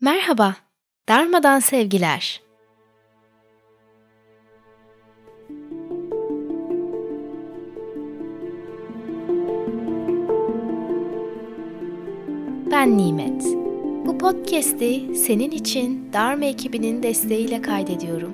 Merhaba, darmadan sevgiler. Ben Nimet. Bu podcast'i senin için Dharma ekibinin desteğiyle kaydediyorum.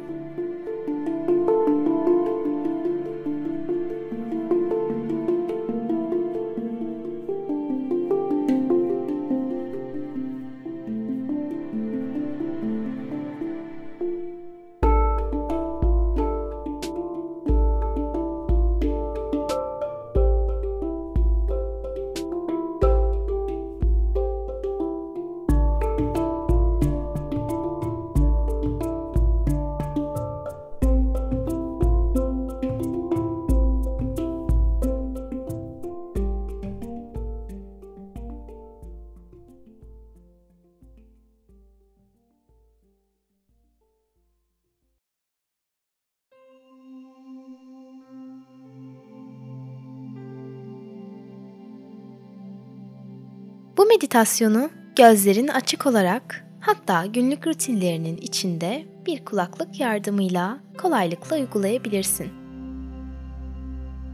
Bu meditasyonu gözlerin açık olarak hatta günlük rutinlerinin içinde bir kulaklık yardımıyla kolaylıkla uygulayabilirsin.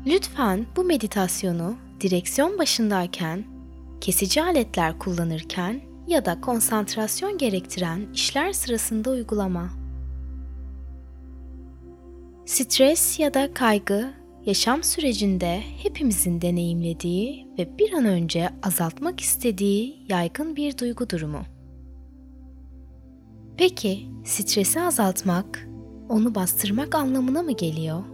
Lütfen bu meditasyonu direksiyon başındayken, kesici aletler kullanırken ya da konsantrasyon gerektiren işler sırasında uygulama. Stres ya da kaygı yaşam sürecinde hepimizin deneyimlediği ve bir an önce azaltmak istediği yaygın bir duygu durumu. Peki stresi azaltmak, onu bastırmak anlamına mı geliyor?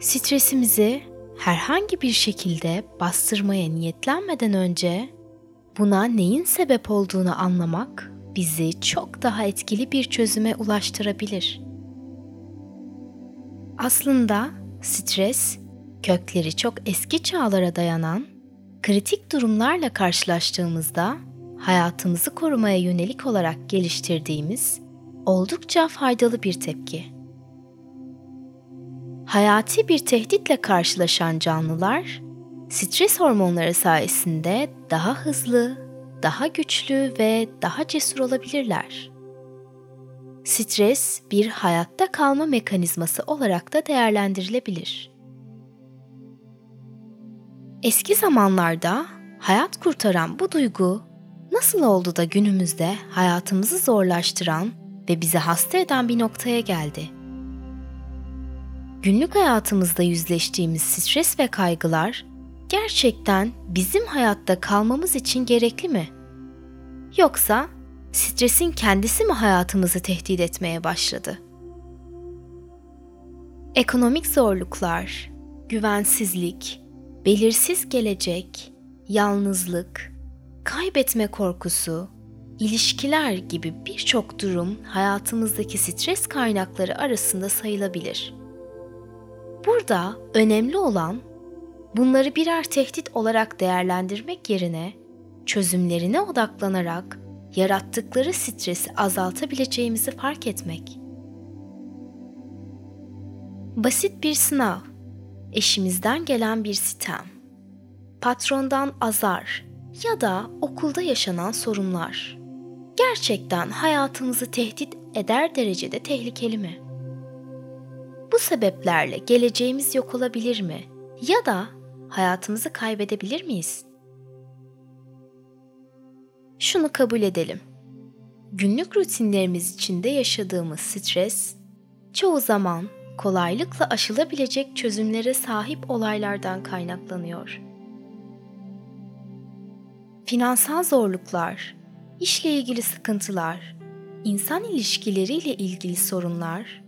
Stresimizi herhangi bir şekilde bastırmaya niyetlenmeden önce buna neyin sebep olduğunu anlamak bizi çok daha etkili bir çözüme ulaştırabilir. Aslında stres kökleri çok eski çağlara dayanan kritik durumlarla karşılaştığımızda hayatımızı korumaya yönelik olarak geliştirdiğimiz oldukça faydalı bir tepki. Hayati bir tehditle karşılaşan canlılar stres hormonları sayesinde daha hızlı, daha güçlü ve daha cesur olabilirler. Stres bir hayatta kalma mekanizması olarak da değerlendirilebilir. Eski zamanlarda hayat kurtaran bu duygu nasıl oldu da günümüzde hayatımızı zorlaştıran ve bizi hasta eden bir noktaya geldi? Günlük hayatımızda yüzleştiğimiz stres ve kaygılar gerçekten bizim hayatta kalmamız için gerekli mi? Yoksa stresin kendisi mi hayatımızı tehdit etmeye başladı? Ekonomik zorluklar, güvensizlik, belirsiz gelecek, yalnızlık, kaybetme korkusu, ilişkiler gibi birçok durum hayatımızdaki stres kaynakları arasında sayılabilir. Burada önemli olan bunları birer tehdit olarak değerlendirmek yerine çözümlerine odaklanarak yarattıkları stresi azaltabileceğimizi fark etmek. Basit bir sınav, eşimizden gelen bir sitem, patrondan azar ya da okulda yaşanan sorunlar gerçekten hayatımızı tehdit eder derecede tehlikeli mi? Bu sebeplerle geleceğimiz yok olabilir mi? Ya da hayatımızı kaybedebilir miyiz? Şunu kabul edelim. Günlük rutinlerimiz içinde yaşadığımız stres çoğu zaman kolaylıkla aşılabilecek çözümlere sahip olaylardan kaynaklanıyor. Finansal zorluklar, işle ilgili sıkıntılar, insan ilişkileriyle ilgili sorunlar,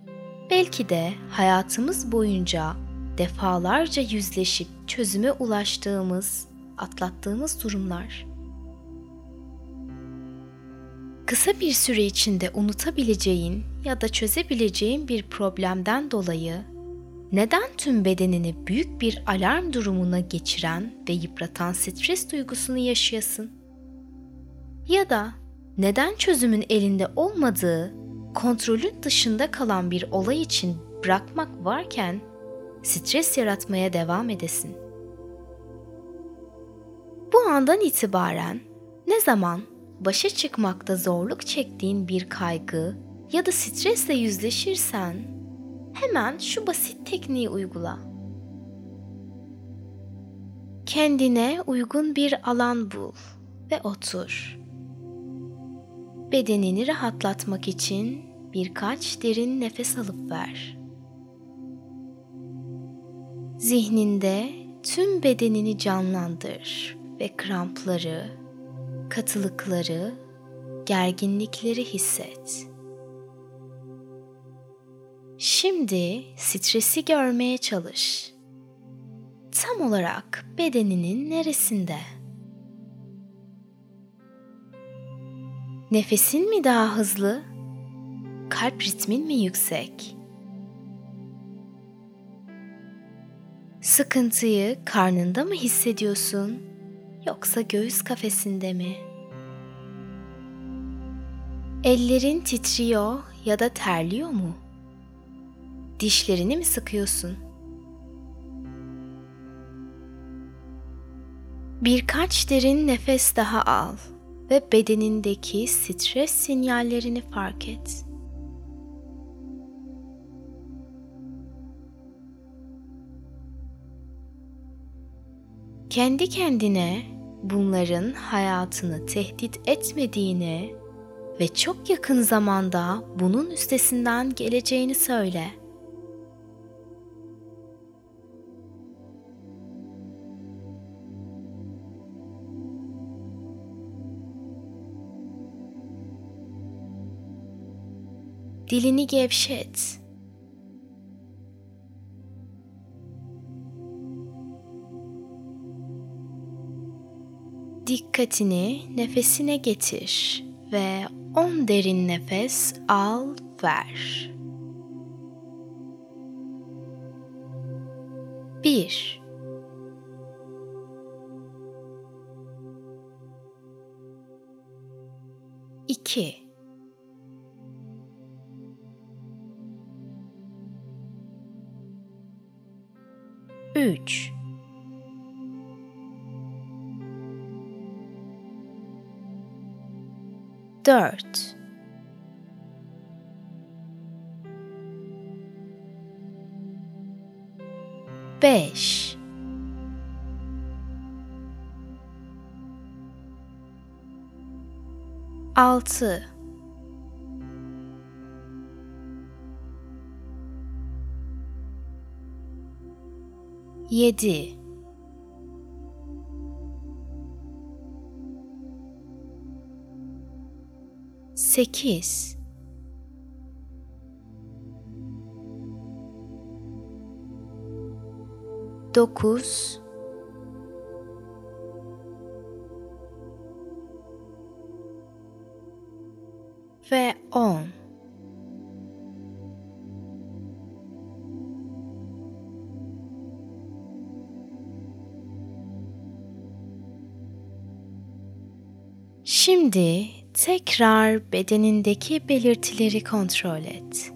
belki de hayatımız boyunca defalarca yüzleşip çözüme ulaştığımız, atlattığımız durumlar kısa bir süre içinde unutabileceğin ya da çözebileceğin bir problemden dolayı neden tüm bedenini büyük bir alarm durumuna geçiren ve yıpratan stres duygusunu yaşayasın? Ya da neden çözümün elinde olmadığı, kontrolün dışında kalan bir olay için bırakmak varken stres yaratmaya devam edesin? Bu andan itibaren ne zaman başa çıkmakta zorluk çektiğin bir kaygı ya da stresle yüzleşirsen hemen şu basit tekniği uygula. Kendine uygun bir alan bul ve otur. Bedenini rahatlatmak için birkaç derin nefes alıp ver. Zihninde tüm bedenini canlandır ve krampları, katılıkları, gerginlikleri hisset. Şimdi stresi görmeye çalış. Tam olarak bedeninin neresinde? Nefesin mi daha hızlı? Kalp ritmin mi yüksek? Sıkıntıyı karnında mı hissediyorsun yoksa göğüs kafesinde mi? Ellerin titriyor ya da terliyor mu? Dişlerini mi sıkıyorsun? Birkaç derin nefes daha al ve bedenindeki stres sinyallerini fark et. Kendi kendine bunların hayatını tehdit etmediğini ve çok yakın zamanda bunun üstesinden geleceğini söyle. Dilini gevşet. Dikkatini nefesine getir ve 10 derin nefes al, ver. 1 2 3 dört. Beş. Altı. Yedi sekiz dokuz ve on. Şimdi Tekrar bedenindeki belirtileri kontrol et.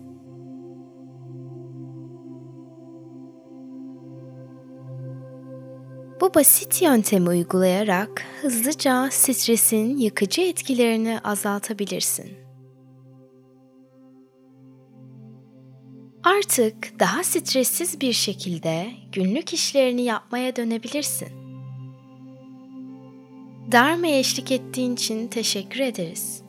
Bu basit yöntemi uygulayarak hızlıca stresin yıkıcı etkilerini azaltabilirsin. Artık daha stressiz bir şekilde günlük işlerini yapmaya dönebilirsin. Darme eşlik ettiğin için teşekkür ederiz.